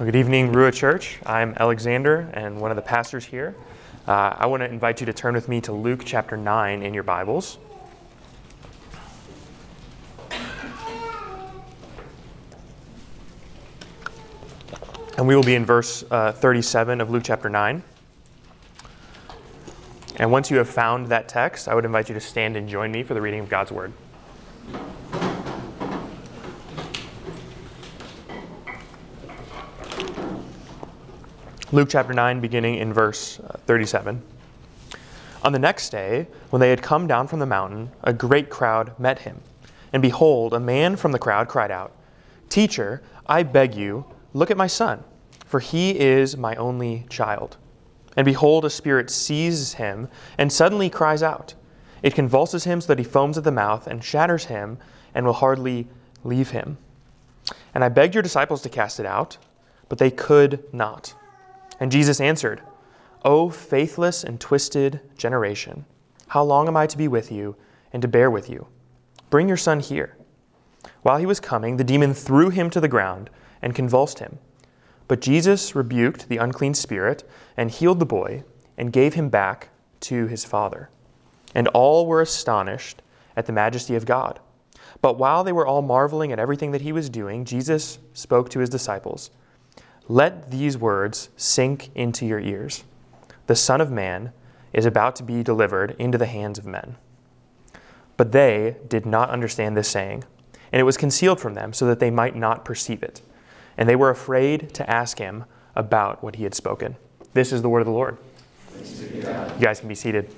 Well, good evening, Rua Church. I'm Alexander and one of the pastors here. Uh, I want to invite you to turn with me to Luke chapter 9 in your Bibles. And we will be in verse uh, 37 of Luke chapter 9. And once you have found that text, I would invite you to stand and join me for the reading of God's Word. Luke chapter 9, beginning in verse uh, 37. On the next day, when they had come down from the mountain, a great crowd met him. And behold, a man from the crowd cried out, Teacher, I beg you, look at my son, for he is my only child. And behold, a spirit seizes him and suddenly cries out. It convulses him so that he foams at the mouth and shatters him and will hardly leave him. And I begged your disciples to cast it out, but they could not. And Jesus answered, O faithless and twisted generation, how long am I to be with you and to bear with you? Bring your son here. While he was coming, the demon threw him to the ground and convulsed him. But Jesus rebuked the unclean spirit and healed the boy and gave him back to his father. And all were astonished at the majesty of God. But while they were all marveling at everything that he was doing, Jesus spoke to his disciples. Let these words sink into your ears. The Son of Man is about to be delivered into the hands of men. But they did not understand this saying, and it was concealed from them so that they might not perceive it. And they were afraid to ask him about what he had spoken. This is the word of the Lord. You guys can be seated.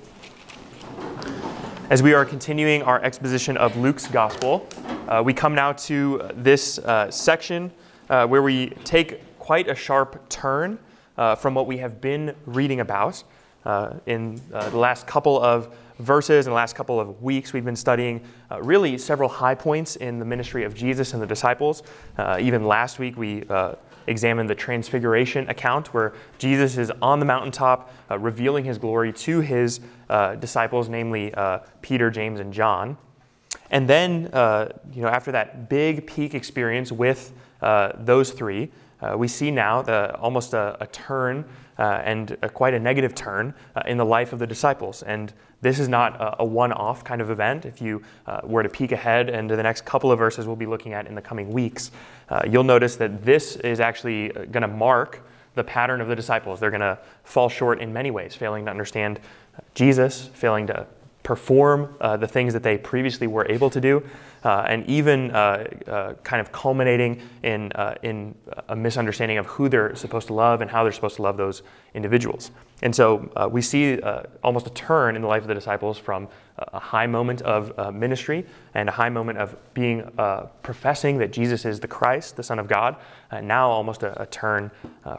As we are continuing our exposition of Luke's gospel, uh, we come now to this uh, section uh, where we take quite a sharp turn uh, from what we have been reading about. Uh, in uh, the last couple of verses and the last couple of weeks, we've been studying uh, really several high points in the ministry of Jesus and the disciples. Uh, even last week, we uh, examined the transfiguration account where Jesus is on the mountaintop revealing his glory to his disciples, namely Peter, James, and John. And then, you know, after that big peak experience with those three, uh, we see now the, almost a, a turn uh, and a, quite a negative turn uh, in the life of the disciples. And this is not a, a one off kind of event. If you uh, were to peek ahead into the next couple of verses we'll be looking at in the coming weeks, uh, you'll notice that this is actually uh, going to mark the pattern of the disciples. They're going to fall short in many ways, failing to understand Jesus, failing to perform the things that they previously were able to do uh, and even uh, uh, kind of culminating in, uh, in a misunderstanding of who they're supposed to love and how they're supposed to love those individuals. And so uh, we see uh, almost a turn in the life of the disciples from a high moment of ministry and a high moment of being professing that Jesus is the Christ, the Son of God, and now almost a, a turn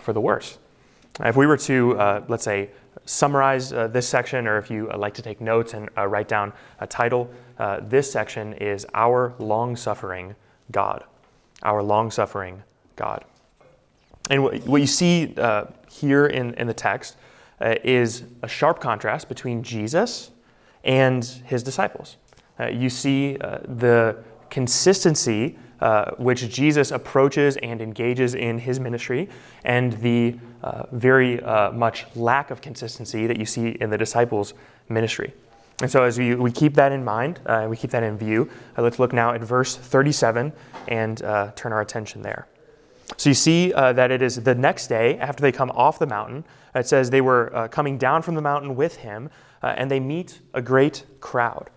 for the worse. If we were to, let's say, summarize uh, this section, or if you uh, like to take notes and uh, write down a title, uh, this section is Our Long Suffering God. Our Long Suffering God. And what, what you see uh, here in, in the text uh, is a sharp contrast between Jesus and his disciples. you see the consistency uh, which Jesus approaches and engages in his ministry, and the uh, very uh, much lack of consistency that you see in the disciples' ministry. And so, as we, we keep that in mind, uh, we keep that in view, uh, let's look now at verse 37 and turn our attention there. So, you see that it is the next day after they come off the mountain. It says they were coming down from the mountain with him, and they meet a great crowd.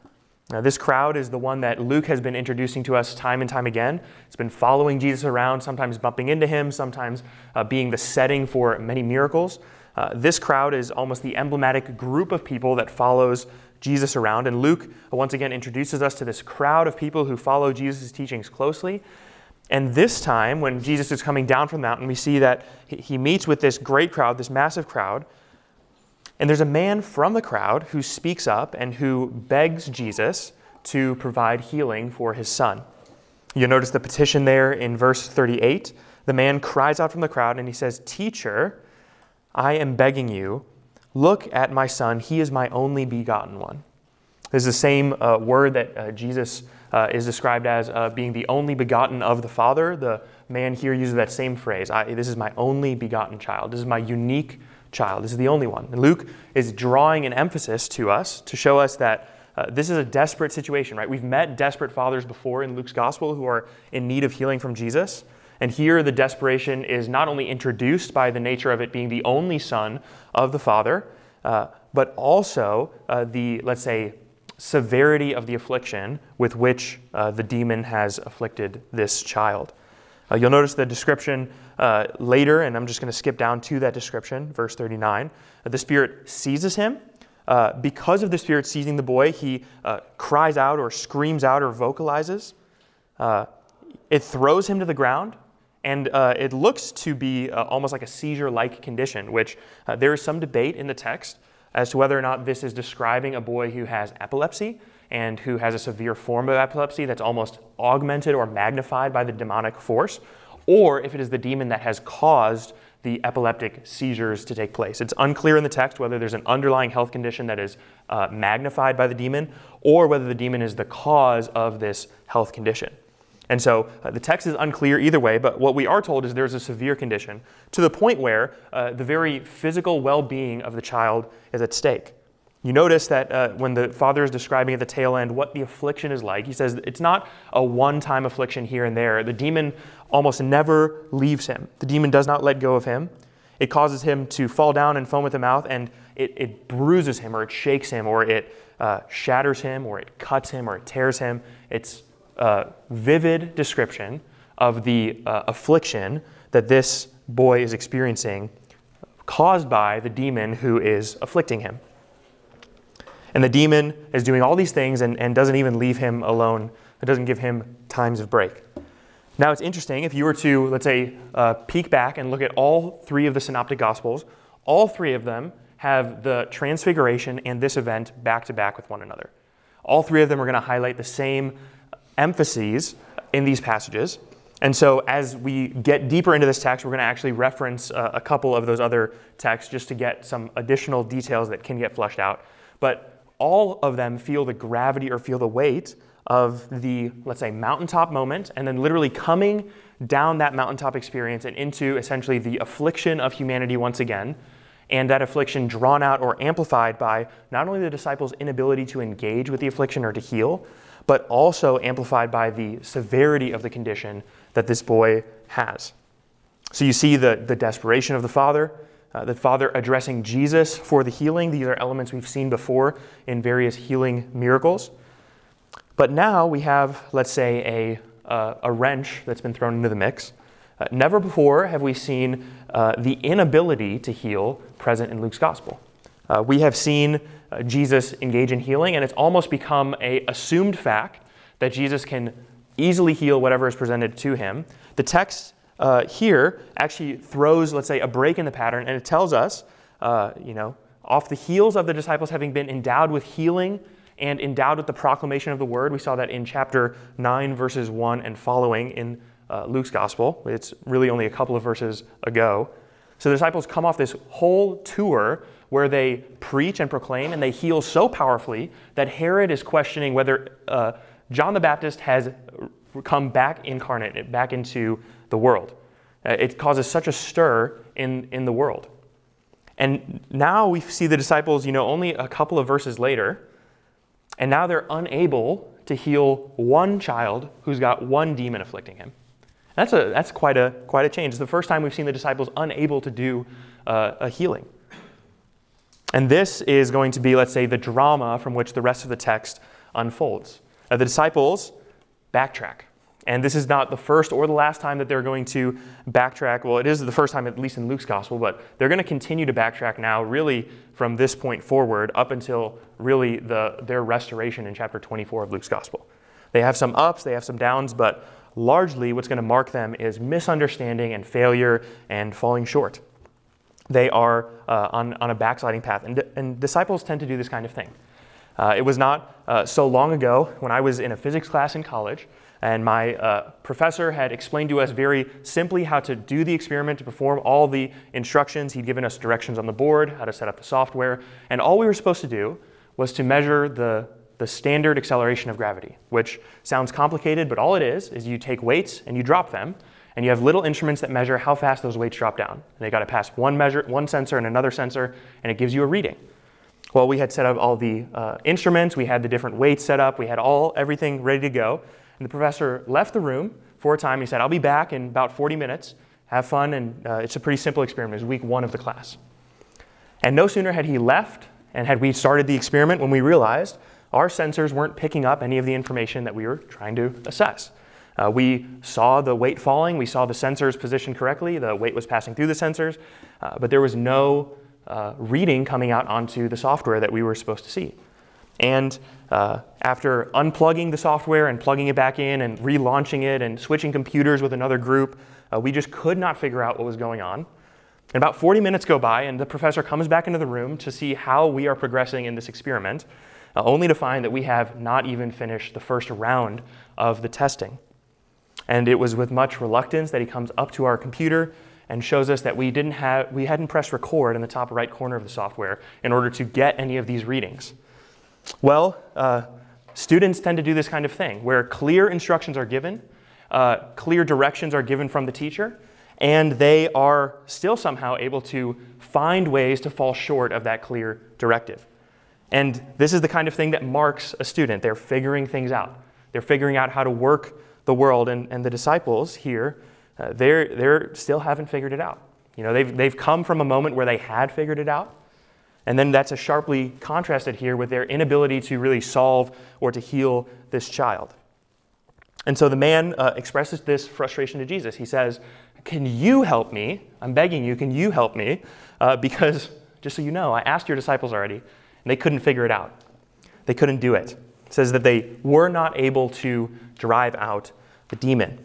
Now, this crowd is the one that Luke has been introducing to us time and time again. It's been following Jesus around, sometimes bumping into him, sometimes uh, being the setting for many miracles. Uh, this crowd is almost the emblematic group of people that follows Jesus around. And Luke uh, once again introduces us to this crowd of people who follow Jesus' teachings closely. And this time, when Jesus is coming down from the mountain, we see that he meets with this great crowd, this massive crowd. And there's a man from the crowd who speaks up and who begs Jesus to provide healing for his son. You'll notice the petition there in verse 38. The man cries out from the crowd and he says, Teacher, I am begging you, look at my son. He is my only begotten one. This is the same uh, word that uh, Jesus uh, is described as uh, being the only begotten of the Father, the man here uses that same phrase this is my only begotten child. This is my unique child. This is the only one. And Luke is drawing an emphasis to us to show us that uh, this is a desperate situation, right? We've met desperate fathers before in Luke's gospel who are in need of healing from Jesus. And here the desperation is not only introduced by the nature of it being the only son of the Father, uh, but also uh, the, let's say, severity of the affliction with which uh, the demon has afflicted this child. Uh, you'll notice the description uh, later, and I'm just going to skip down to that description, verse 39. the Spirit seizes him. because of the Spirit seizing the boy, he cries out or screams out or vocalizes. it throws him to the ground, and uh, it looks to be uh, almost like a seizure like condition, which uh, there is some debate in the text as to whether or not this is describing a boy who has epilepsy and who has a severe form of epilepsy that's almost augmented or magnified by the demonic force, or if it is the demon that has caused the epileptic seizures to take place. It's unclear in the text whether there's an underlying health condition that is uh, magnified by the demon or whether the demon is the cause of this health condition. And so uh, the text is unclear either way, but what we are told is there's a severe condition to the point where uh, the very physical well being of the child is at stake. You notice that uh, when the father is describing at the tail end what the affliction is like, he says it's not a one time affliction here and there. The demon almost never leaves him, the demon does not let go of him. It causes him to fall down and foam at the mouth, and it, it bruises him, or it shakes him, or it uh, shatters him, or it cuts him, or it tears him. It's uh, vivid description of the uh, affliction that this boy is experiencing caused by the demon who is afflicting him. And the demon is doing all these things and, and doesn't even leave him alone. It doesn't give him times of break. Now, it's interesting if you were to, let's say, uh, peek back and look at all three of the synoptic gospels, all three of them have the transfiguration and this event back to back with one another. All three of them are going to highlight the same emphases in these passages. And so, as we get deeper into this text, we're going to actually reference uh, a couple of those other texts just to get some additional details that can get flushed out. But all of them feel the gravity or feel the weight of the, let's say, mountaintop moment, and then literally coming down that mountaintop experience and into essentially the affliction of humanity once again, and that affliction drawn out or amplified by not only the disciples' inability to engage with the affliction or to heal, but also amplified by the severity of the condition that this boy has. So you see the, the desperation of the father, uh, the father addressing Jesus for the healing. These are elements we've seen before in various healing miracles. But now we have, let's say, a, uh, a wrench that's been thrown into the mix. Uh, never before have we seen uh, the inability to heal present in Luke's gospel. Uh, we have seen uh, Jesus engage in healing, and it's almost become a assumed fact that Jesus can easily heal whatever is presented to him. The text uh, here actually throws, let's say, a break in the pattern, and it tells us, uh, you know, off the heels of the disciples having been endowed with healing and endowed with the proclamation of the word. We saw that in chapter 9, verses 1 and following in uh, Luke's gospel. It's really only a couple of verses ago. So the disciples come off this whole tour where they preach and proclaim and they heal so powerfully that Herod is questioning whether uh, John the Baptist has come back incarnate, back into the world. Uh, it causes such a stir in, in the world. And now we see the disciples, you know, only a couple of verses later, and now they're unable to heal one child who's got one demon afflicting him. That's, a, that's quite, a, quite a change. It's the first time we've seen the disciples unable to do uh, a healing. And this is going to be, let's say, the drama from which the rest of the text unfolds. Uh, the disciples backtrack. And this is not the first or the last time that they're going to backtrack. Well, it is the first time, at least in Luke's gospel, but they're going to continue to backtrack now, really from this point forward, up until really the, their restoration in chapter 24 of Luke's gospel. They have some ups, they have some downs, but largely what's going to mark them is misunderstanding and failure and falling short they are uh, on, on a backsliding path. And, and disciples tend to do this kind of thing. Uh, it was not uh, so long ago when I was in a physics class in college, and my uh, professor had explained to us very simply how to do the experiment, to perform all the instructions. He'd given us directions on the board, how to set up the software, and all we were supposed to do was to measure the, the standard acceleration of gravity, which sounds complicated, but all it is is you take weights and you drop them, and you have little instruments that measure how fast those weights drop down. And they got to pass one measure, one sensor and another sensor, and it gives you a reading. Well, we had set up all the uh, instruments, we had the different weights set up, we had all everything ready to go. And the professor left the room for a time. He said, "I'll be back in about 40 minutes. Have fun." And uh, it's a pretty simple experiment. It was week one of the class. And no sooner had he left and had we started the experiment when we realized our sensors weren't picking up any of the information that we were trying to assess. Uh, we saw the weight falling, we saw the sensors positioned correctly, the weight was passing through the sensors, uh, but there was no uh, reading coming out onto the software that we were supposed to see. And uh, after unplugging the software and plugging it back in and relaunching it and switching computers with another group, uh, we just could not figure out what was going on. And about 40 minutes go by, and the professor comes back into the room to see how we are progressing in this experiment, uh, only to find that we have not even finished the first round of the testing. And it was with much reluctance that he comes up to our computer and shows us that we didn't have we hadn't pressed record in the top right corner of the software in order to get any of these readings. Well, uh, students tend to do this kind of thing where clear instructions are given, uh, clear directions are given from the teacher, and they are still somehow able to find ways to fall short of that clear directive. And this is the kind of thing that marks a student. They're figuring things out. They're figuring out how to work the world. And, and the disciples here, uh, they're, they're still haven't figured it out. You know, they've, they've come from a moment where they had figured it out. And then that's a sharply contrasted here with their inability to really solve or to heal this child. And so the man uh, expresses this frustration to Jesus. He says, Can you help me? I'm begging you, can you help me? Uh, because, just so you know, I asked your disciples already, and they couldn't figure it out. They couldn't do it. It says that they were not able to drive out the demon.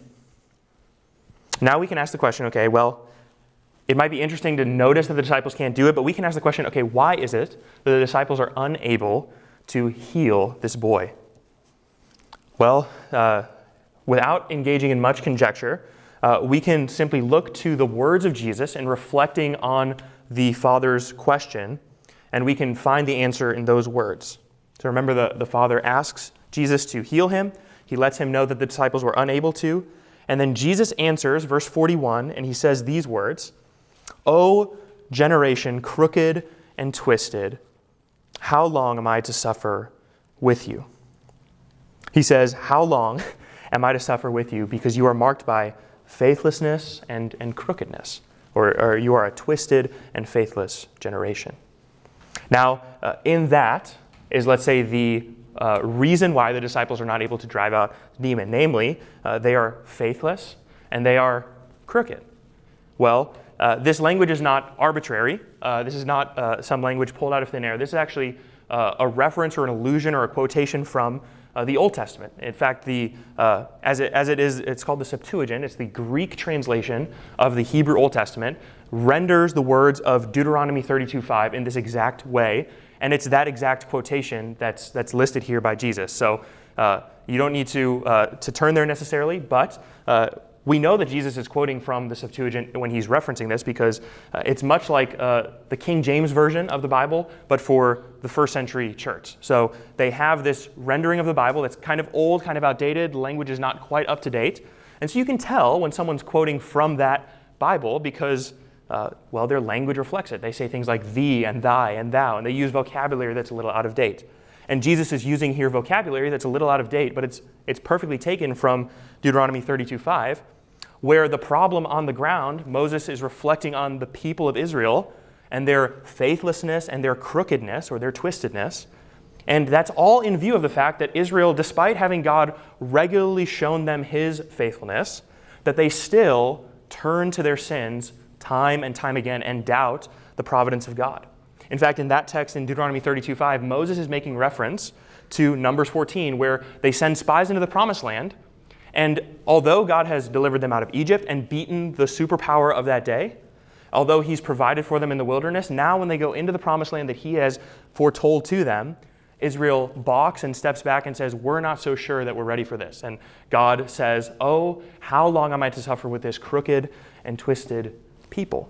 Now we can ask the question okay, well, it might be interesting to notice that the disciples can't do it, but we can ask the question okay, why is it that the disciples are unable to heal this boy? Well, uh, without engaging in much conjecture, uh, we can simply look to the words of Jesus and reflecting on the Father's question, and we can find the answer in those words. So remember, the, the Father asks Jesus to heal him. He lets him know that the disciples were unable to. And then Jesus answers, verse 41, and he says these words O generation crooked and twisted, how long am I to suffer with you? He says, How long am I to suffer with you? Because you are marked by faithlessness and, and crookedness, or, or you are a twisted and faithless generation. Now, uh, in that is, let's say, the uh, reason why the disciples are not able to drive out the demon. Namely, uh, they are faithless and they are crooked. Well, uh, this language is not arbitrary. Uh, this is not uh, some language pulled out of thin air. This is actually uh, a reference or an allusion or a quotation from the Old Testament. In fact, the, as, it, as it is, it's called the Septuagint. It's the Greek translation of the Hebrew Old Testament, renders the words of Deuteronomy 32:5 in this exact way and it's that exact quotation that's, that's listed here by Jesus. So uh, you don't need to, uh, to turn there necessarily, but uh, we know that Jesus is quoting from the Septuagint when he's referencing this because uh, it's much like uh, the King James Version of the Bible, but for the first century church. So they have this rendering of the Bible that's kind of old, kind of outdated, language is not quite up to date. And so you can tell when someone's quoting from that Bible because uh, well, their language reflects it. They say things like thee and thy and thou, and they use vocabulary that's a little out of date. And Jesus is using here vocabulary that's a little out of date, but it's, it's perfectly taken from Deuteronomy 32:5, where the problem on the ground, Moses is reflecting on the people of Israel and their faithlessness and their crookedness or their twistedness. And that's all in view of the fact that Israel, despite having God regularly shown them his faithfulness, that they still turn to their sins time and time again and doubt the providence of God. In fact, in that text in Deuteronomy 32:5, Moses is making reference to Numbers 14, where they send spies into the promised land. And although God has delivered them out of Egypt and beaten the superpower of that day, although He's provided for them in the wilderness, now when they go into the promised land that He has foretold to them, Israel balks and steps back and says, We're not so sure that we're ready for this. And God says, Oh, how long am I to suffer with this crooked and twisted people.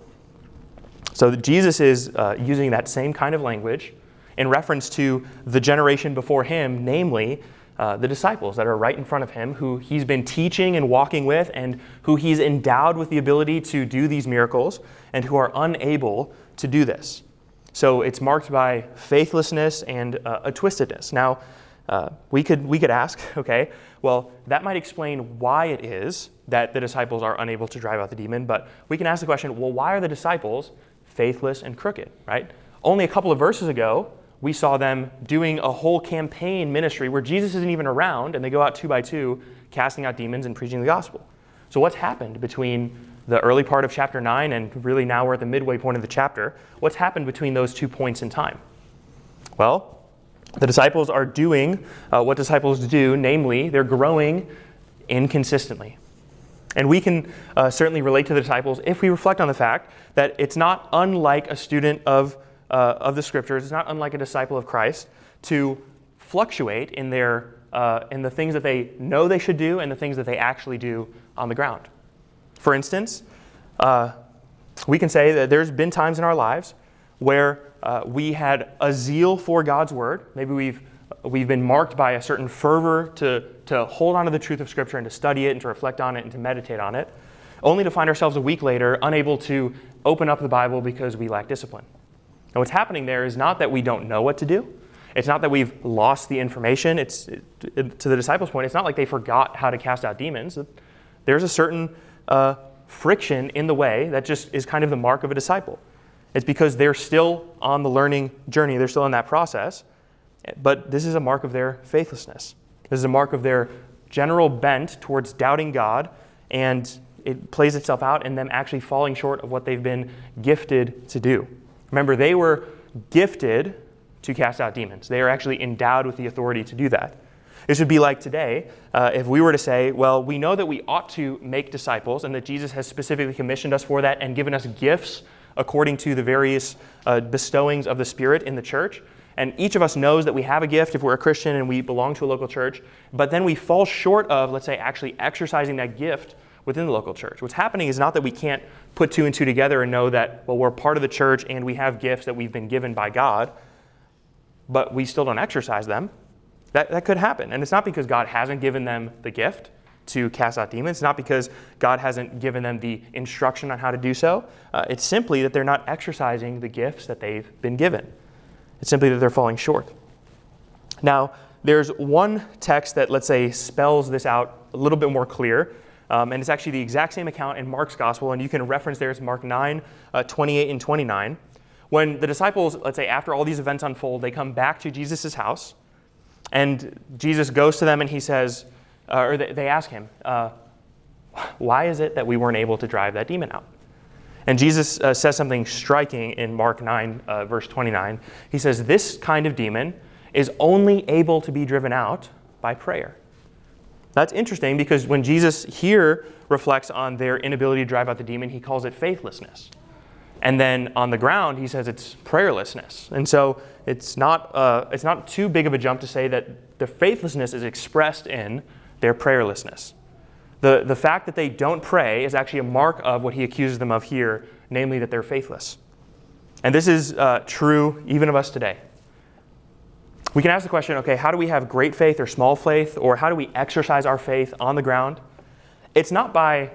So Jesus is uh, using that same kind of language in reference to the generation before him, namely uh, the disciples that are right in front of him, who he's been teaching and walking with, and who he's endowed with the ability to do these miracles, and who are unable to do this. So it's marked by faithlessness and uh, a twistedness. Now, uh, we, could, we could ask, okay, well, that might explain why it is that the disciples are unable to drive out the demon, but we can ask the question, well, why are the disciples faithless and crooked, right? Only a couple of verses ago, we saw them doing a whole campaign ministry where Jesus isn't even around, and they go out two by two, casting out demons and preaching the gospel. So, what's happened between the early part of chapter 9 and really now we're at the midway point of the chapter? What's happened between those two points in time? Well, the disciples are doing uh, what disciples do, namely, they're growing inconsistently. And we can uh, certainly relate to the disciples if we reflect on the fact that it's not unlike a student of uh, of the scriptures, it's not unlike a disciple of Christ, to fluctuate in, their, uh, in the things that they know they should do and the things that they actually do on the ground. For instance, uh, we can say that there's been times in our lives where uh, we had a zeal for God's word. Maybe we've, we've been marked by a certain fervor to, to hold on to the truth of Scripture and to study it and to reflect on it and to meditate on it, only to find ourselves a week later unable to open up the Bible because we lack discipline. And what's happening there is not that we don't know what to do. It's not that we've lost the information. It's to the disciples' point. It's not like they forgot how to cast out demons. There's a certain uh, friction in the way that just is kind of the mark of a disciple. It's because they're still on the learning journey. They're still in that process. But this is a mark of their faithlessness. This is a mark of their general bent towards doubting God, and it plays itself out in them actually falling short of what they've been gifted to do. Remember, they were gifted to cast out demons, they are actually endowed with the authority to do that. This would be like today uh, if we were to say, well, we know that we ought to make disciples and that Jesus has specifically commissioned us for that and given us gifts according to the various uh, bestowings of the Spirit in the church. And each of us knows that we have a gift if we're a Christian and we belong to a local church, but then we fall short of, let's say, actually exercising that gift within the local church. What's happening is not that we can't put two and two together and know that, well, we're part of the church and we have gifts that we've been given by God, but we still don't exercise them. That, that could happen. And it's not because God hasn't given them the gift to cast out demons. It's not because God hasn't given them the instruction on how to do so. Uh, it's simply that they're not exercising the gifts that they've been given. It's simply that they're falling short. Now, there's one text that, let's say, spells this out a little bit more clear. Um, and it's actually the exact same account in Mark's gospel, and you can reference there. It's Mark 9, uh, 28 and 29. When the disciples, let's say, after all these events unfold, they come back to Jesus' house, and Jesus goes to them and he says, uh, or they, they, ask him, uh, why is it that we weren't able to drive that demon out? And Jesus uh, says something striking in Mark 9, uh, verse 29. He says, This kind of demon is only able to be driven out by prayer. That's interesting because when Jesus here reflects on their inability to drive out the demon, he calls it faithlessness. And then on the ground, he says it's prayerlessness. And so it's not, uh, it's not too big of a jump to say that the faithlessness is expressed in their prayerlessness. The, the fact that they don't pray is actually a mark of what he accuses them of here, namely that they're faithless. And this is uh, true even of us today. We can ask the question okay, how do we have great faith or small faith, or how do we exercise our faith on the ground? It's not by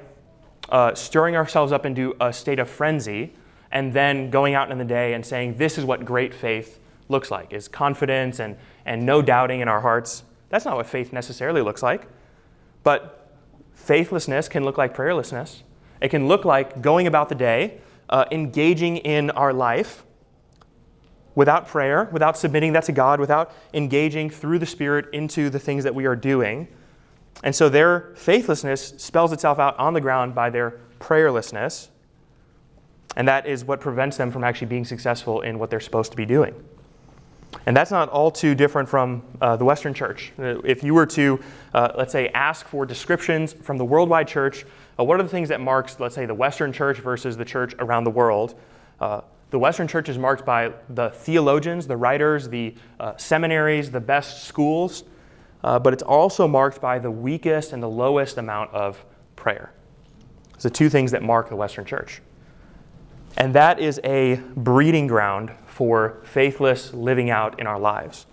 uh, stirring ourselves up into a state of frenzy and then going out in the day and saying, this is what great faith looks like, is confidence and, and no doubting in our hearts. That's not what faith necessarily looks like. But faithlessness can look like prayerlessness. It can look like going about the day, uh, engaging in our life without prayer, without submitting that to God, without engaging through the Spirit into the things that we are doing. And so their faithlessness spells itself out on the ground by their prayerlessness. And that is what prevents them from actually being successful in what they're supposed to be doing. And that's not all too different from uh, the Western church. Uh, if you were to, uh, let's say, ask for descriptions from the worldwide church, uh, what are the things that marks, let's say, the Western church versus the church around the world? Uh, the Western church is marked by the theologians, the writers, the uh, seminaries, the best schools, but it's also marked by the weakest and the lowest amount of prayer. It's the two things that mark the Western church. And that is a breeding ground for faithless living out in our lives.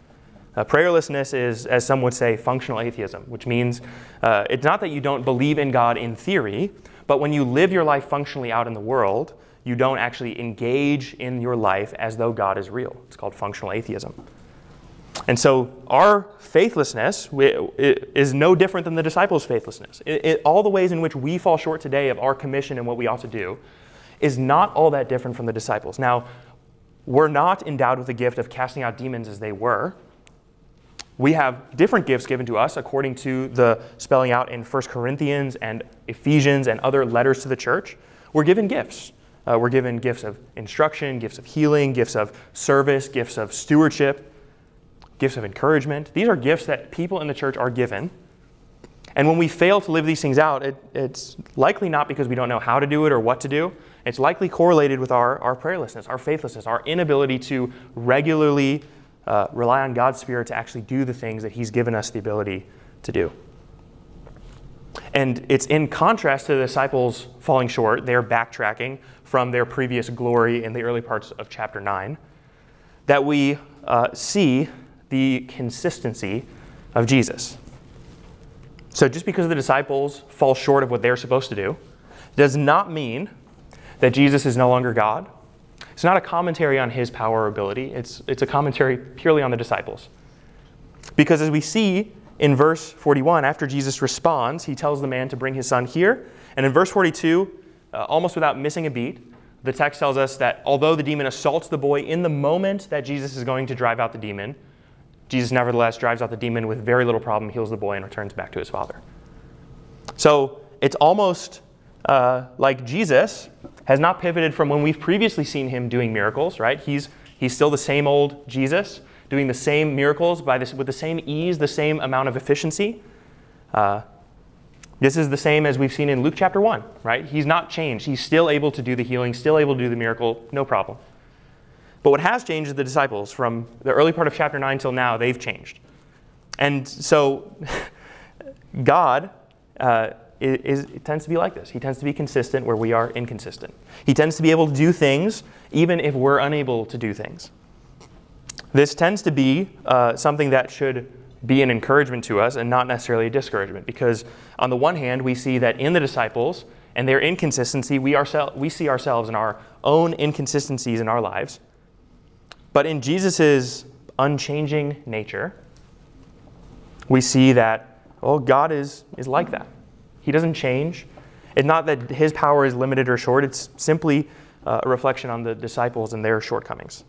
Uh, prayerlessness is, as some would say, functional atheism, which means uh, it's not that you don't believe in God in theory, but when you live your life functionally out in the world, you don't actually engage in your life as though God is real. It's called functional atheism. And so our faithlessness is no different than the disciples' faithlessness. It, it, all the ways in which we fall short today of our commission and what we ought to do is not all that different from the disciples. Now, we're not endowed with the gift of casting out demons as they were. We have different gifts given to us according to the spelling out in 1 Corinthians and Ephesians and other letters to the church. We're given gifts. Uh, we're given gifts of instruction, gifts of healing, gifts of service, gifts of stewardship, gifts of encouragement. These are gifts that people in the church are given. And when we fail to live these things out, it, it's likely not because we don't know how to do it or what to do. It's likely correlated with our, our prayerlessness, our faithlessness, our inability to regularly uh, rely on God's Spirit to actually do the things that He's given us the ability to do. And it's in contrast to the disciples falling short, they're backtracking from their previous glory in the early parts of chapter 9, that we uh, see the consistency of Jesus. So just because the disciples fall short of what they're supposed to do does not mean that Jesus is no longer God it's not a commentary on his power or ability, it's, it's a commentary purely on the disciples. Because as we see in verse 41, after Jesus responds, he tells the man to bring his son here. And in verse 42, uh, almost without missing a beat, the text tells us that although the demon assaults the boy in the moment that Jesus is going to drive out the demon, Jesus nevertheless drives out the demon with very little problem, heals the boy, and returns back to his father. So it's almost uh, like Jesus has not pivoted from when we've previously seen him doing miracles, right? He's, he's still the same old Jesus, doing the same miracles by this, with the same ease, the same amount of efficiency. Uh, this is the same as we've seen in Luke chapter 1, right? He's not changed. He's still able to do the healing, still able to do the miracle, no problem. But what has changed is the disciples. From the early part of chapter 9 till now, they've changed. And so, God uh, is, it tends to be like this. He tends to be consistent where we are inconsistent. He tends to be able to do things even if we're unable to do things. This tends to be uh, something that should be an encouragement to us and not necessarily a discouragement because, on the one hand, we see that in the disciples and their inconsistency, we, oursel- we see ourselves in our own inconsistencies in our lives. But in Jesus' unchanging nature, we see that, oh, God is, is like that. He doesn't change. It's not that his power is limited or short, it's simply uh, a reflection on the disciples and their shortcomings.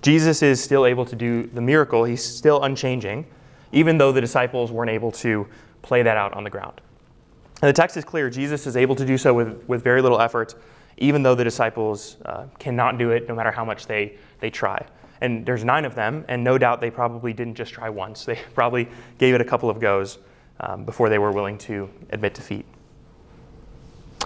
Jesus is still able to do the miracle, he's still unchanging, even though the disciples weren't able to play that out on the ground. And the text is clear Jesus is able to do so with, with very little effort, even though the disciples uh, cannot do it no matter how much they, they try. And there's nine of them, and no doubt they probably didn't just try once. They probably gave it a couple of goes um, before they were willing to admit defeat.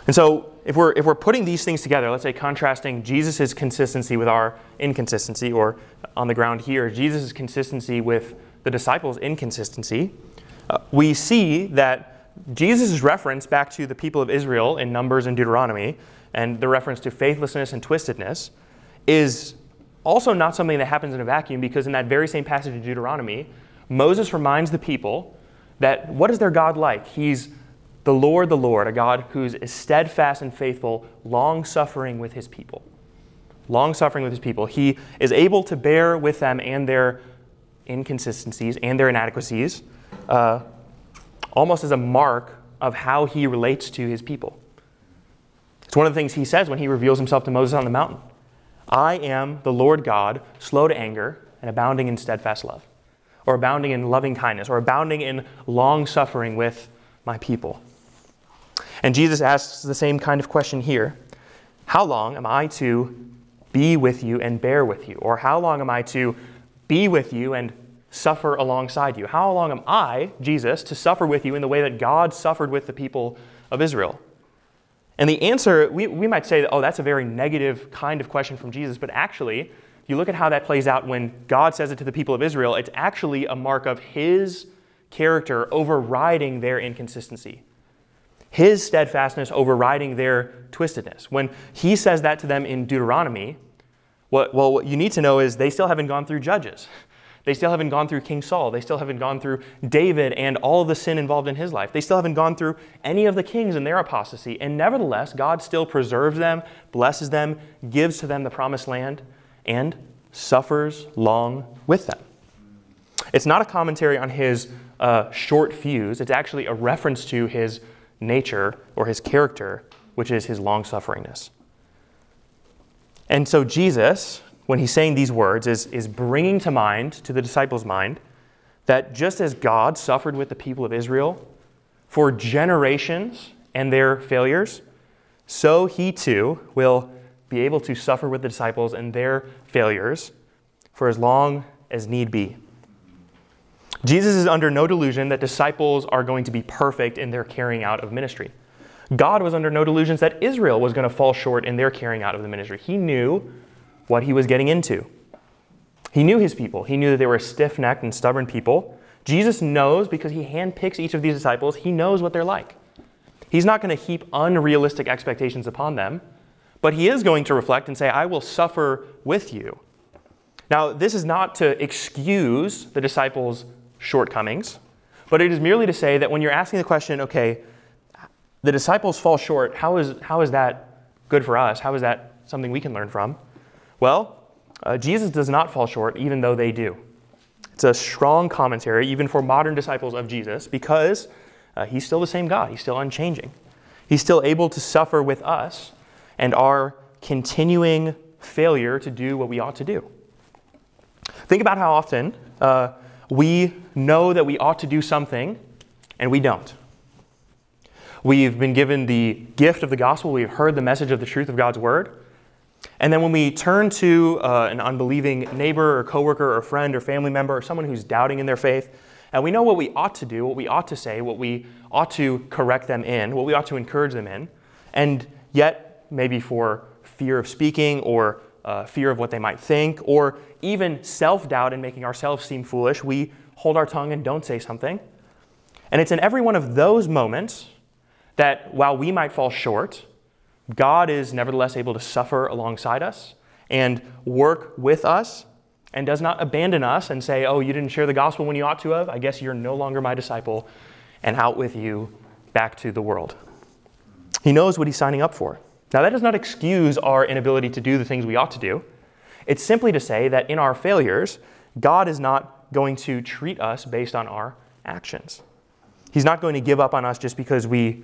And so, if we're, if we're putting these things together, let's say contrasting Jesus' consistency with our inconsistency, or on the ground here, Jesus' consistency with the disciples' inconsistency, uh, we see that Jesus' reference back to the people of Israel in Numbers and Deuteronomy, and the reference to faithlessness and twistedness, is also not something that happens in a vacuum because in that very same passage in Deuteronomy, Moses reminds the people that what is their God like? He's the Lord, the Lord, a God who's steadfast and faithful, long suffering with his people. Long suffering with his people. He is able to bear with them and their inconsistencies and their inadequacies, uh, almost as a mark of how he relates to his people. It's one of the things he says when he reveals himself to Moses on the mountain I am the Lord God, slow to anger and abounding in steadfast love or abounding in loving kindness, or abounding in long suffering with my people. And Jesus asks the same kind of question here How long am I to be with you and bear with you? Or how long am I to be with you and suffer alongside you? How long am I, Jesus, to suffer with you in the way that God suffered with the people of Israel? And the answer, we, we might say, that, oh, that's a very negative kind of question from Jesus, but actually, you look at how that plays out when God says it to the people of Israel, it's actually a mark of His character overriding their inconsistency. His steadfastness overriding their twistedness. When He says that to them in Deuteronomy, what, well, what you need to know is they still haven't gone through Judges. They still haven't gone through King Saul. They still haven't gone through David and all the sin involved in his life. They still haven't gone through any of the kings and their apostasy. And nevertheless, God still preserves them, blesses them, gives to them the promised land, and suffers long with them. It's not a commentary on his uh, short fuse, it's actually a reference to his nature or his character, which is his long sufferingness. And so, Jesus, when he's saying these words, is, is bringing to mind, to the disciples' mind, that just as God suffered with the people of Israel for generations and their failures, so he too will be able to suffer with the disciples and their failures for as long as need be. Jesus is under no delusion that disciples are going to be perfect in their carrying out of ministry. God was under no delusions that Israel was going to fall short in their carrying out of the ministry. He knew what he was getting into. He knew his people. He knew that they were stiff necked and stubborn people. Jesus knows because he handpicks each of these disciples, he knows what they're like. He's not going to heap unrealistic expectations upon them, but he is going to reflect and say, I will suffer with you. Now, this is not to excuse the disciples' shortcomings, but it is merely to say that when you're asking the question, okay, the disciples fall short, how is, how is that good for us? How is that something we can learn from? Well, uh, Jesus does not fall short, even though they do. It's a strong commentary, even for modern disciples of Jesus, because uh, he's still the same God. He's still unchanging. He's still able to suffer with us and our continuing failure to do what we ought to do. Think about how often uh, we know that we ought to do something and we don't. We've been given the gift of the gospel, we've heard the message of the truth of God's word. And then when we turn to uh, an unbelieving neighbor or coworker or friend or family member or someone who's doubting in their faith, and we know what we ought to do, what we ought to say, what we ought to correct them in, what we ought to encourage them in, and yet maybe for fear of speaking or uh, fear of what they might think, or even self doubt and making ourselves seem foolish, we hold our tongue and don't say something. And it's in every one of those moments that while we might fall short, God is nevertheless able to suffer alongside us and work with us and does not abandon us and say, Oh, you didn't share the gospel when you ought to have. I guess you're no longer my disciple, and out with you back to the world. He knows what he's signing up for. Now, that does not excuse our inability to do the things we ought to do. It's simply to say that in our failures, God is not going to treat us based on our actions. He's not going to give up on us just because we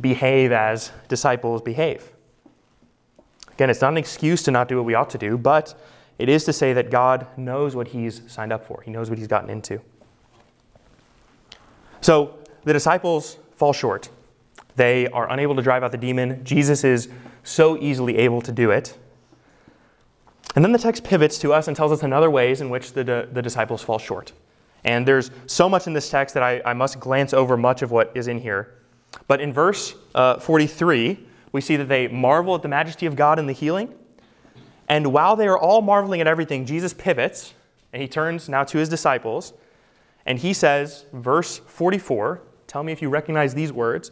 behave as disciples behave. Again, it's not an excuse to not do what we ought to do, but it is to say that God knows what He's signed up for, He knows what He's gotten into. So the disciples fall short. They are unable to drive out the demon. Jesus is so easily able to do it. And then the text pivots to us and tells us another ways in which the, the disciples fall short. And there's so much in this text that I, I must glance over much of what is in here. But in verse uh, 43, we see that they marvel at the majesty of God in the healing. And while they are all marveling at everything, Jesus pivots and he turns now to his disciples. And he says, verse 44, tell me if you recognize these words.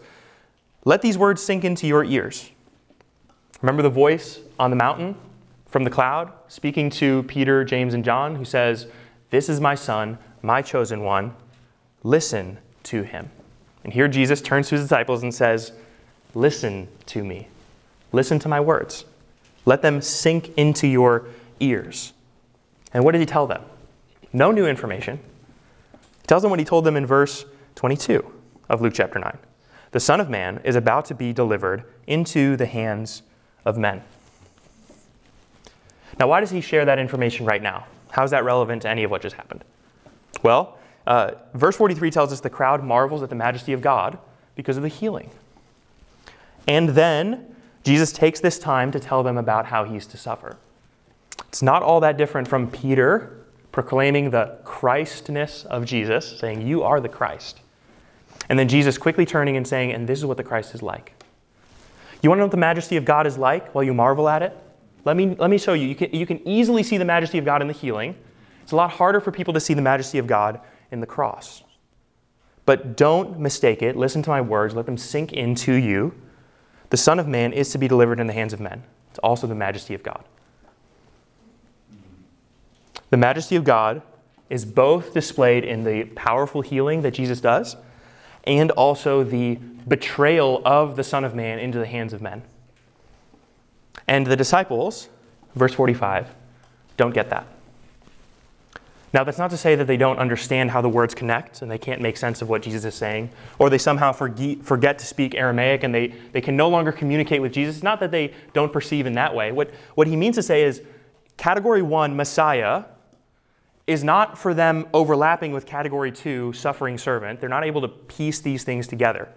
Let these words sink into your ears. Remember the voice on the mountain from the cloud speaking to Peter, James, and John, who says, This is my son, my chosen one. Listen to him. And here Jesus turns to his disciples and says, Listen to me. Listen to my words. Let them sink into your ears. And what did he tell them? No new information. He tells them what he told them in verse 22 of Luke chapter 9. The Son of Man is about to be delivered into the hands of men. Now, why does he share that information right now? How is that relevant to any of what just happened? Well, uh, verse 43 tells us the crowd marvels at the majesty of God because of the healing. And then Jesus takes this time to tell them about how he's to suffer. It's not all that different from Peter proclaiming the Christness of Jesus, saying, You are the Christ. And then Jesus quickly turning and saying, And this is what the Christ is like. You want to know what the majesty of God is like while you marvel at it? Let me, let me show you. You can, you can easily see the majesty of God in the healing. It's a lot harder for people to see the majesty of God in the cross. But don't mistake it. Listen to my words. Let them sink into you. The Son of Man is to be delivered in the hands of men. It's also the majesty of God. The majesty of God is both displayed in the powerful healing that Jesus does and also the betrayal of the Son of Man into the hands of men. And the disciples, verse 45, don't get that. Now, that's not to say that they don't understand how the words connect and they can't make sense of what Jesus is saying, or they somehow forget to speak Aramaic and they, they can no longer communicate with Jesus. It's not that they don't perceive in that way. What, what he means to say is category one, Messiah, is not for them overlapping with category two, suffering servant. They're not able to piece these things together.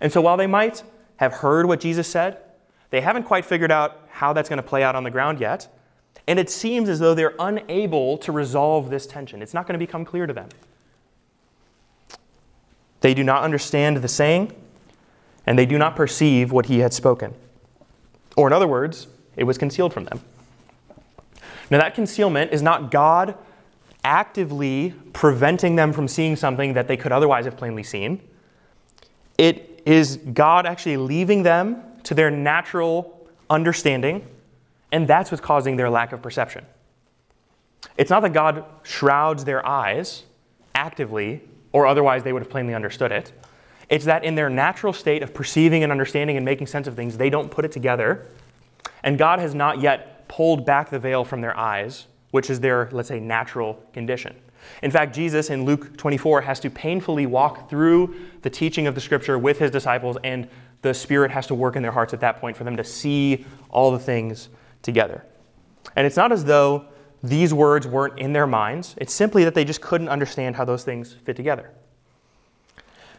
And so while they might have heard what Jesus said, they haven't quite figured out how that's going to play out on the ground yet. And it seems as though they're unable to resolve this tension. It's not going to become clear to them. They do not understand the saying, and they do not perceive what he had spoken. Or, in other words, it was concealed from them. Now, that concealment is not God actively preventing them from seeing something that they could otherwise have plainly seen. It is God actually leaving them to their natural understanding and that's what's causing their lack of perception. It's not that God shrouds their eyes actively, or otherwise they would have plainly understood it. It's that in their natural state of perceiving and understanding and making sense of things, they don't put it together. And God has not yet pulled back the veil from their eyes, which is their, let's say, natural condition. In fact, Jesus in Luke 24 has to painfully walk through the teaching of the scripture with his disciples, and the Spirit has to work in their hearts at that point for them to see all the things together. And it's not as though these words weren't in their minds, it's simply that they just couldn't understand how those things fit together.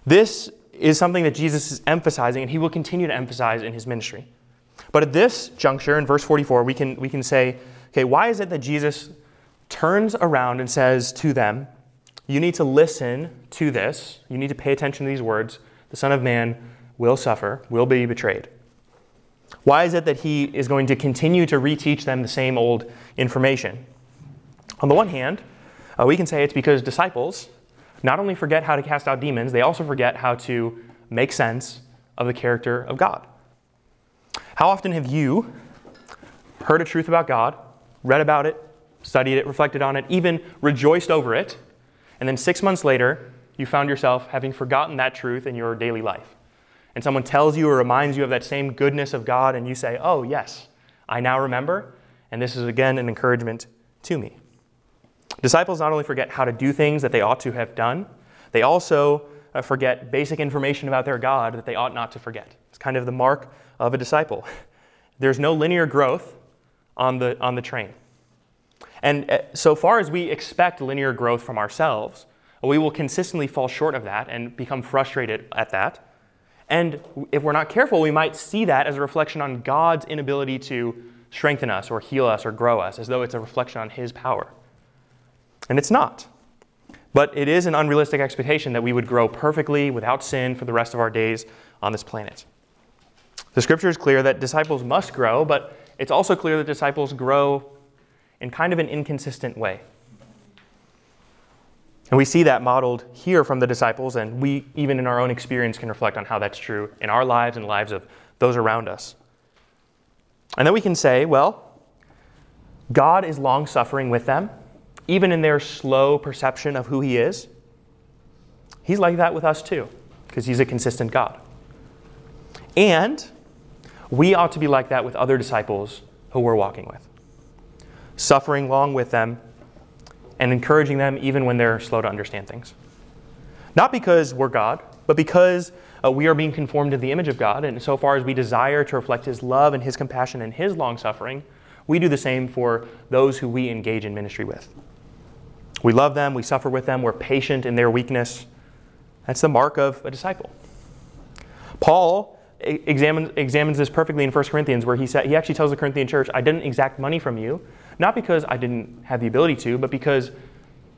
This is something that Jesus is emphasizing, and he will continue to emphasize in his ministry. But at this juncture, in verse 44, we can, we can say, okay, why is it that Jesus turns around and says to them, You need to listen to this. You need to pay attention to these words. The Son of Man will suffer, will be betrayed. Why is it that he is going to continue to reteach them the same old information? On the one hand, uh, we can say it's because disciples not only forget how to cast out demons, they also forget how to make sense of the character of God. How often have you heard a truth about God, read about it, studied it, reflected on it, even rejoiced over it, and then six months later, you found yourself having forgotten that truth in your daily life? and someone tells you or reminds you of that same goodness of God, and you say, Oh, yes, I now remember, and this is again an encouragement to me. Disciples not only forget how to do things that they ought to have done, they also uh, forget basic information about their God that they ought not to forget. It's kind of the mark of a disciple. There's no linear growth on the, on the train. And uh, so far as we expect linear growth from ourselves, we will consistently fall short of that and become frustrated at that. And if we're not careful, we might see that as a reflection on God's inability to strengthen us or heal us or grow us, as though it's a reflection on His power. And it's not. But it is an unrealistic expectation that we would grow perfectly without sin for the rest of our days on this planet. The scripture is clear that disciples must grow, but it's also clear that disciples grow in kind of an inconsistent way. And we see that modeled here from the disciples, and we, even in our own experience, can reflect on how that's true in our lives and lives of those around us. And then we can say, well, God is long suffering with them, even in their slow perception of who He is. He's like that with us too, because He's a consistent God. And we ought to be like that with other disciples who we're walking with, suffering long with them and encouraging them even when they're slow to understand things. Not because we're God, but because uh, we are being conformed to the image of God, and so far as we desire to reflect His love and His compassion and His long suffering, we do the same for those who we engage in ministry with. We love them, we suffer with them, we're patient in their weakness. That's the mark of a disciple. Paul examines, examines this perfectly in 1 Corinthians, where he, said, he actually tells the Corinthian church, I didn't exact money from you, not because I didn't have the ability to, but because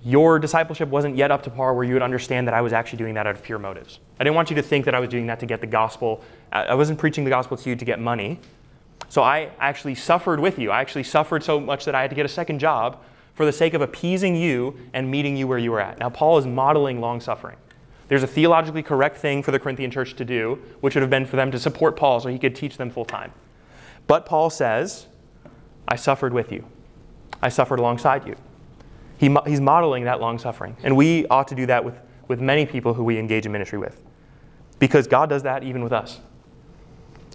your discipleship wasn't yet up to par where you would understand that I was actually doing that out of pure motives. I didn't want you to think that I was doing that to get the gospel. I wasn't preaching the gospel to you to get money. So I actually suffered with you. I actually suffered so much that I had to get a second job for the sake of appeasing you and meeting you where you were at. Now, Paul is modeling long suffering. There's a theologically correct thing for the Corinthian church to do, which would have been for them to support Paul so he could teach them full time. But Paul says, I suffered with you. I suffered alongside you. He, he's modeling that long suffering. And we ought to do that with, with many people who we engage in ministry with. Because God does that even with us.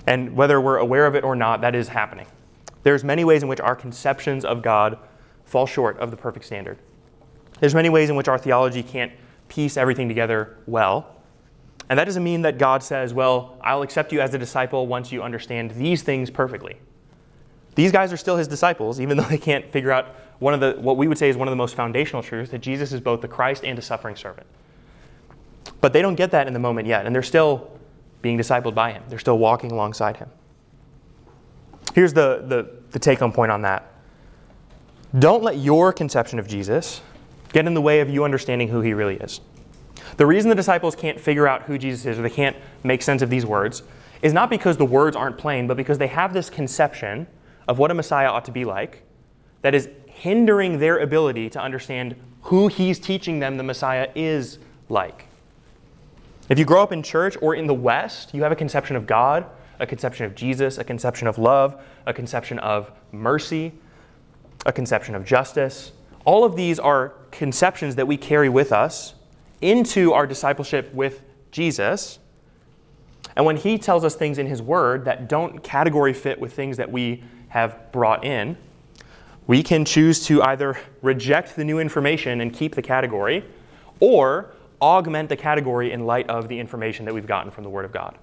And whether we're aware of it or not, that is happening. There's many ways in which our conceptions of God fall short of the perfect standard. There's many ways in which our theology can't piece everything together well. And that doesn't mean that God says, well, I'll accept you as a disciple once you understand these things perfectly. These guys are still his disciples, even though they can't figure out one of the what we would say is one of the most foundational truths that Jesus is both the Christ and a suffering servant. But they don't get that in the moment yet, and they're still being discipled by him. They're still walking alongside him. Here's the, the, the take home point on that. Don't let your conception of Jesus get in the way of you understanding who he really is. The reason the disciples can't figure out who Jesus is or they can't make sense of these words is not because the words aren't plain, but because they have this conception of what a Messiah ought to be like that is hindering their ability to understand who he's teaching them the Messiah is like. If you grow up in church or in the West, you have a conception of God, a conception of Jesus, a conception of love, a conception of mercy, a conception of justice. All of these are conceptions that we carry with us into our discipleship with Jesus. And when he tells us things in his word that don't category fit with things that we have brought in, we can choose to either reject the new information and keep the category, or augment the category in light of the information that we've gotten from the Word of God.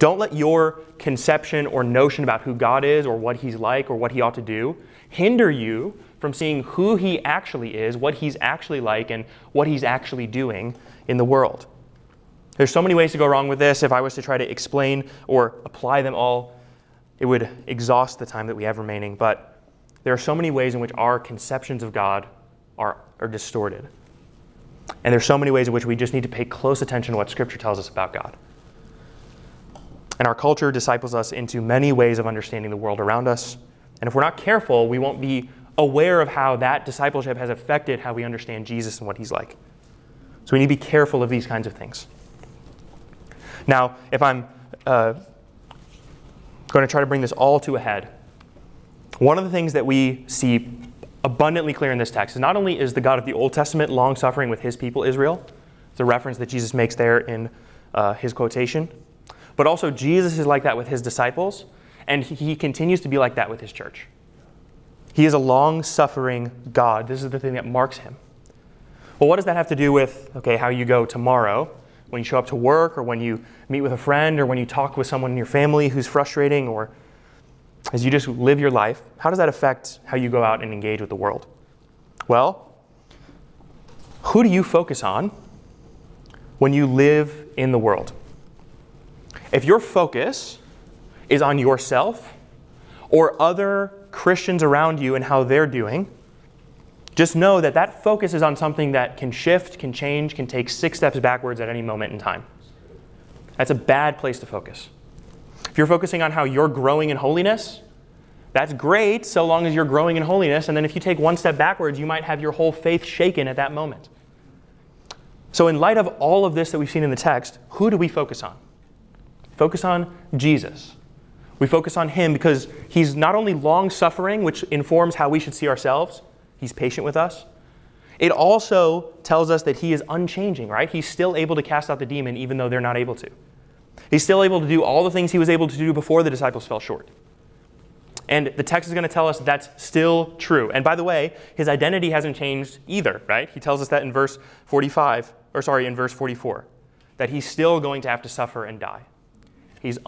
Don't let your conception or notion about who God is or what He's like or what He ought to do hinder you from seeing who He actually is, what He's actually like, and what He's actually doing in the world. There's so many ways to go wrong with this. If I was to try to explain or apply them all, it would exhaust the time that we have remaining. But there are so many ways in which our conceptions of God are, are distorted. And there's so many ways in which we just need to pay close attention to what Scripture tells us about God. And our culture disciples us into many ways of understanding the world around us. And if we're not careful, we won't be aware of how that discipleship has affected how we understand Jesus and what he's like. So we need to be careful of these kinds of things. Now, if I'm uh, going to try to bring this all to a head, one of the things that we see abundantly clear in this text is not only is the God of the Old Testament long suffering with his people Israel, the reference that Jesus makes there in uh, his quotation, but also Jesus is like that with his disciples, and he continues to be like that with his church. He is a long suffering God. This is the thing that marks him. Well, what does that have to do with, okay, how you go tomorrow when you show up to work or when you meet with a friend or when you talk with someone in your family who's frustrating or as you just live your life, how does that affect how you go out and engage with the world? Well, who do you focus on when you live in the world? If your focus is on yourself or other Christians around you and how they're doing, just know that that focus is on something that can shift, can change, can take six steps backwards at any moment in time. That's a bad place to focus. If you're focusing on how you're growing in holiness, that's great so long as you're growing in holiness. And then if you take one step backwards, you might have your whole faith shaken at that moment. So, in light of all of this that we've seen in the text, who do we focus on? Focus on Jesus. We focus on him because he's not only long suffering, which informs how we should see ourselves, he's patient with us. It also tells us that he is unchanging, right? He's still able to cast out the demon even though they're not able to. He's still able to do all the things he was able to do before the disciples fell short. And the text is going to tell us that's still true. And by the way, his identity hasn't changed either, right? He tells us that in verse 45, or sorry, in verse 44, that he's still going to have to suffer and die. He's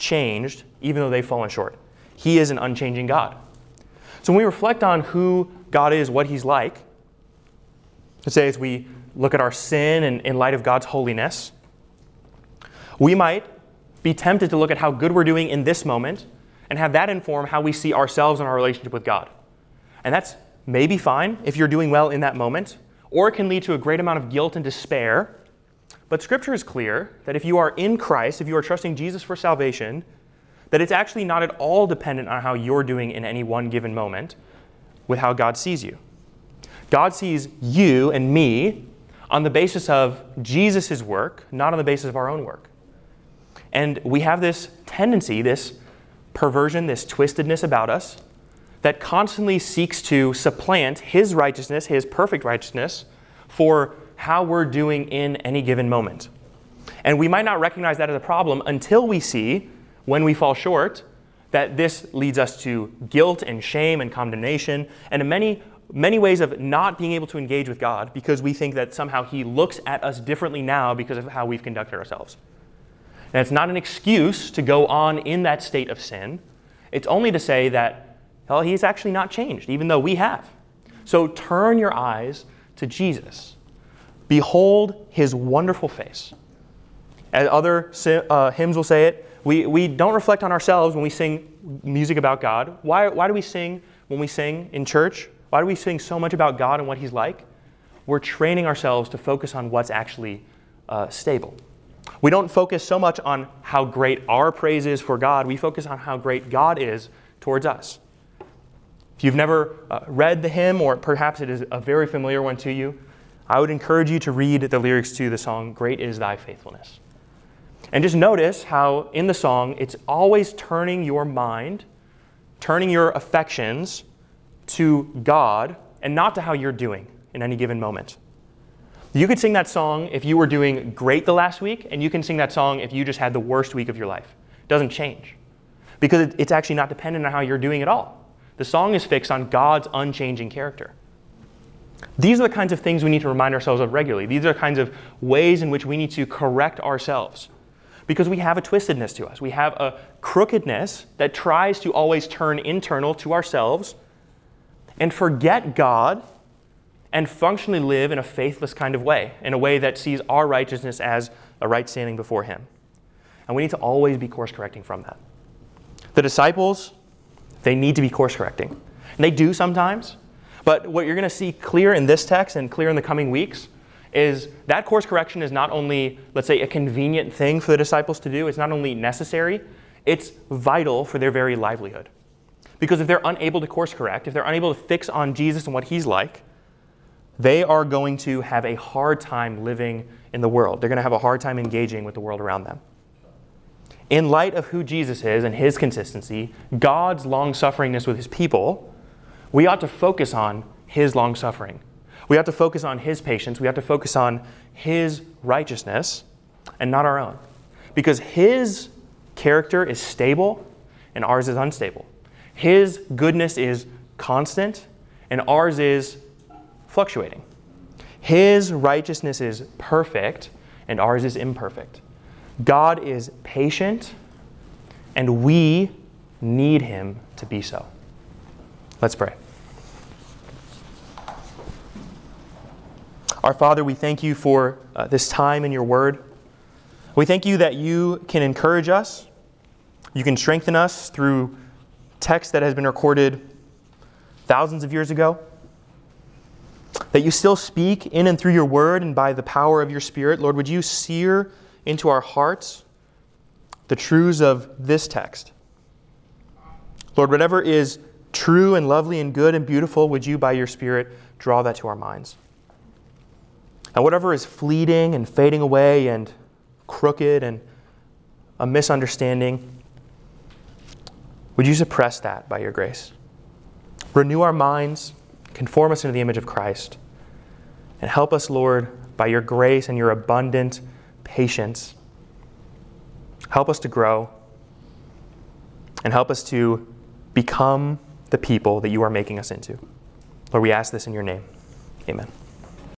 unchanged, even though they've fallen short. He is an unchanging God. So when we reflect on who God is, what he's like, let's say as we look at our sin and in light of God's holiness, we might be tempted to look at how good we're doing in this moment and have that inform how we see ourselves and our relationship with God. And that's maybe fine if you're doing well in that moment, or it can lead to a great amount of guilt and despair. But Scripture is clear that if you are in Christ, if you are trusting Jesus for salvation, that it's actually not at all dependent on how you're doing in any one given moment with how God sees you. God sees you and me on the basis of Jesus' work, not on the basis of our own work. And we have this tendency, this perversion, this twistedness about us, that constantly seeks to supplant his righteousness, his perfect righteousness, for how we're doing in any given moment. And we might not recognize that as a problem until we see, when we fall short, that this leads us to guilt and shame and condemnation and many many ways of not being able to engage with God because we think that somehow he looks at us differently now because of how we've conducted ourselves. And it's not an excuse to go on in that state of sin. It's only to say that well, he's actually not changed even though we have. So turn your eyes to Jesus. Behold his wonderful face. As other uh, hymns will say it, we, we don't reflect on ourselves when we sing music about God. Why, why do we sing when we sing in church? Why do we sing so much about God and what He's like? We're training ourselves to focus on what's actually uh, stable. We don't focus so much on how great our praise is for God, we focus on how great God is towards us. If you've never uh, read the hymn, or perhaps it is a very familiar one to you, I would encourage you to read the lyrics to the song, Great is Thy Faithfulness. And just notice how in the song it's always turning your mind, turning your affections to God and not to how you're doing in any given moment. You could sing that song if you were doing great the last week, and you can sing that song if you just had the worst week of your life. It doesn't change because it's actually not dependent on how you're doing at all. The song is fixed on God's unchanging character. These are the kinds of things we need to remind ourselves of regularly. These are the kinds of ways in which we need to correct ourselves because we have a twistedness to us. We have a crookedness that tries to always turn internal to ourselves and forget God and functionally live in a faithless kind of way, in a way that sees our righteousness as a right standing before Him. And we need to always be course correcting from that. The disciples, they need to be course correcting. And they do sometimes. But what you're going to see clear in this text and clear in the coming weeks is that course correction is not only, let's say, a convenient thing for the disciples to do, it's not only necessary, it's vital for their very livelihood. Because if they're unable to course correct, if they're unable to fix on Jesus and what he's like, they are going to have a hard time living in the world. They're going to have a hard time engaging with the world around them. In light of who Jesus is and his consistency, God's long sufferingness with his people, we ought to focus on his long suffering we have to focus on His patience. We have to focus on His righteousness and not our own. Because His character is stable and ours is unstable. His goodness is constant and ours is fluctuating. His righteousness is perfect and ours is imperfect. God is patient and we need Him to be so. Let's pray. Our Father, we thank you for uh, this time in your word. We thank you that you can encourage us, you can strengthen us through text that has been recorded thousands of years ago. That you still speak in and through your word and by the power of your Spirit. Lord, would you sear into our hearts the truths of this text? Lord, whatever is true and lovely and good and beautiful, would you, by your Spirit, draw that to our minds? And whatever is fleeting and fading away and crooked and a misunderstanding, would you suppress that by your grace? Renew our minds, conform us into the image of Christ, and help us, Lord, by your grace and your abundant patience. Help us to grow and help us to become the people that you are making us into. Lord, we ask this in your name. Amen.